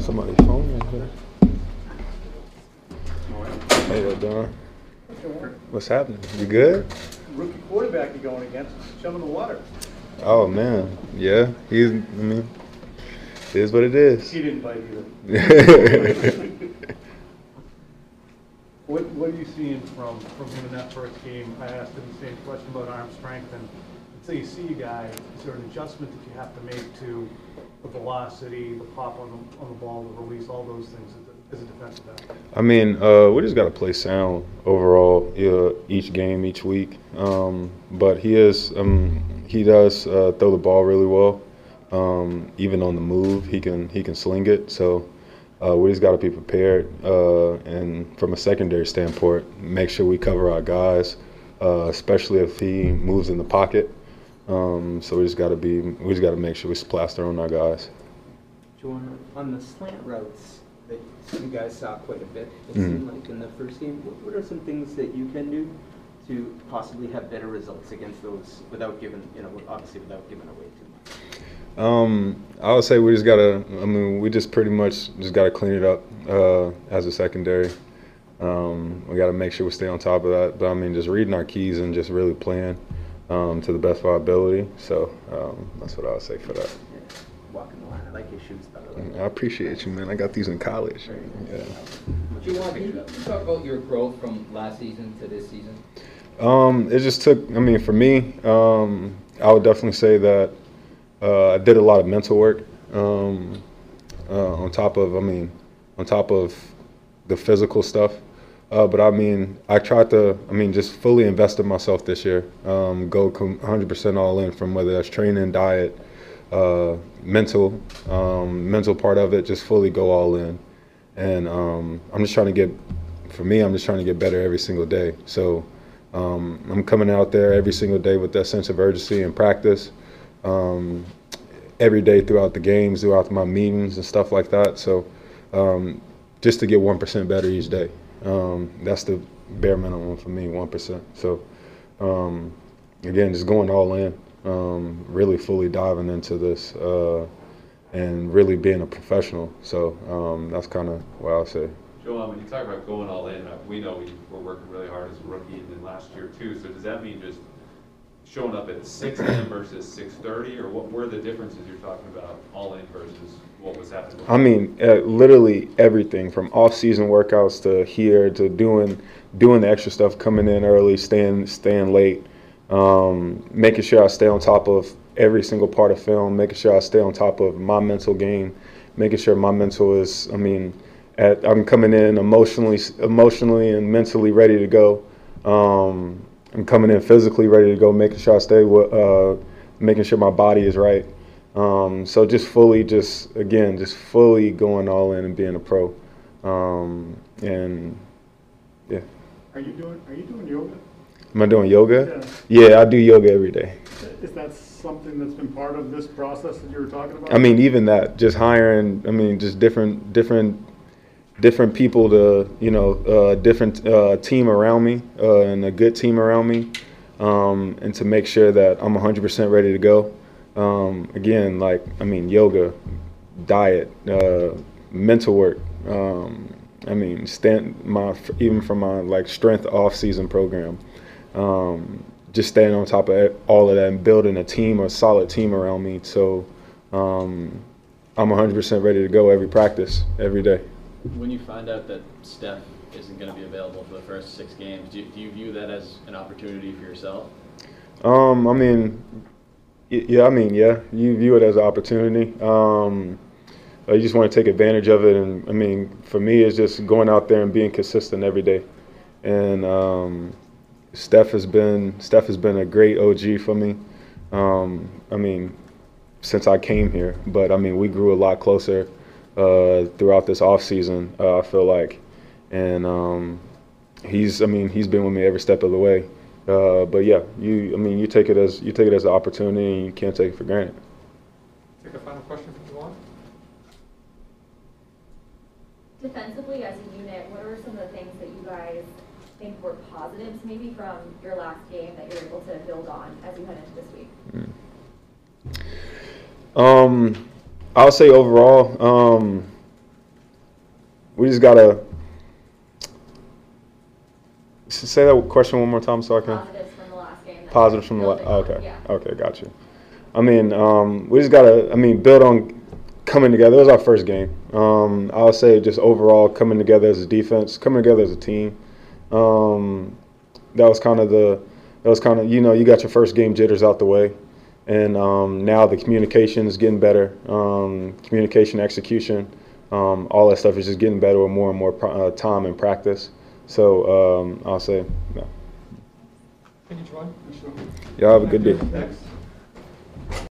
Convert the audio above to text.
Somebody's phone in here. Hey, there, Don. What's happening? You good? Rookie quarterback you're going against, chum in the water. Oh man, yeah. He's. I mean, it is what it is. He didn't bite either. What, what are you seeing from, from him in that first game? I asked him the same question about arm strength, and until you see a guy, is there an adjustment that you have to make to the velocity, the pop on the, on the ball, the release, all those things as a- defensive back? I mean, uh, we just got to play sound overall uh, each game, each week. Um, but he is, um, he does uh, throw the ball really well. Um, even on the move, he can he can sling it. So uh, we just got to be prepared. Uh, and from a secondary standpoint, make sure we cover our guys, uh, especially if he moves in the pocket. Um, so we just got to be, we just got to make sure we plaster on our guys. Jordan, on the slant routes that you guys saw quite a bit, it Mhm. seemed like in the first game, what, what are some things that you can do to possibly have better results against those without giving, you know, obviously without giving away too much? Um, I would say we just gotta. I mean, we just pretty much just gotta clean it up uh, as a secondary. Um, we gotta make sure we stay on top of that. But I mean, just reading our keys and just really playing um, to the best of our ability. So um, that's what I would say for that. Yeah, Walking the line, I like your shoes, by the way. I appreciate you, man. I got these in college. Yeah. Juwan, can you talk about your growth from last season to this season? Um, it just took. I mean, for me, um, I would definitely say that uh, I did a lot of mental work. Um, uh, on top of, I mean, on top of the physical stuff. Uh, but I mean, I tried to, I mean, just fully invest in myself this year. Um, go 100% all in from whether that's training, diet, uh, mental, um, mental part of it, just fully go all in. And um, I'm just trying to get, for me, I'm just trying to get better every single day. So um, I'm coming out there every single day with that sense of urgency and practice. Um, every day throughout the games, throughout my meetings and stuff like that. So um, just to get one percent better each day. Um, that's the bare minimum for me, one percent. So um, again, just going all in, um, really fully diving into this, uh, and really being a professional. So um, that's kind of what I'll say. Joel, when you talk about going all in, uh, we know we were working really hard as a rookie and then last year too. So does that mean just showing up at six AM versus six thirty, or what were the differences you're talking about, all in versus what was happening? I mean, uh, literally everything from off-season workouts to here to doing doing the extra stuff, coming in early, staying staying late, um, making sure I stay on top of every single part of film, making sure I stay on top of my mental game, making sure my mental is. I mean, at, I'm coming in emotionally, emotionally and mentally ready to go. Um, I'm coming in physically ready to go, making sure I stay, with, uh, making sure my body is right. Um, so just fully, just again, just fully going all in and being a pro. Um, and yeah, Are you doing, are you doing yoga? am I doing yoga? Yeah, I do yoga every day. Is that something that's been part of this process that you were talking about? I mean, even that, just hiring. I mean, just different, different, different people to, you know, uh, different uh, team around me uh, and a good team around me, um, and to make sure that I'm 100% ready to go. Um, again, like I mean, yoga, diet, uh, mental work. Um, I mean, stand my even from my like strength off season program. Um, just staying on top of all of that and building a team, a solid team around me. So um, I'm 100% ready to go every practice, every day. When you find out that Steph isn't going to be available for the first six games, do, do you view that as an opportunity for yourself? Um, I mean, yeah, I mean, yeah, you view it as an opportunity. Um, you just want to take advantage of it, and I mean, for me, it's just going out there and being consistent every day. And um, Steph has been Steph has been a great OG for me. Um, I mean, since I came here, but I mean, we grew a lot closer uh, throughout this off season. Uh, I feel like, and um, he's I mean, he's been with me every step of the way. Uh, but yeah, you I mean, you take it as you take it as an opportunity, and you can't take it for granted. Take a final question from Juwan. Defensively, as a unit, what are some of the things that you guys think were positives, maybe from your last game that you're able to build on as you head into this week? Um, I'll say overall, um, we just gotta say that question one more time so I can. Positives from the last game. Positives from the you're la- building on, okay, Yeah. okay, got you. I mean, um, we just gotta. I mean, build on coming together. It was our first game. Um, I would say just overall coming together as a defense, coming together as a team. Um, that was kind of the. That was kind of you know you got your first game jitters out the way, and um, now the communication is getting better. Um, communication, execution, um, all that stuff is just getting better with more and more pro- uh, time and practice. So um, I'll say, yeah. Thank you, Troy. y'all have a good day. Next.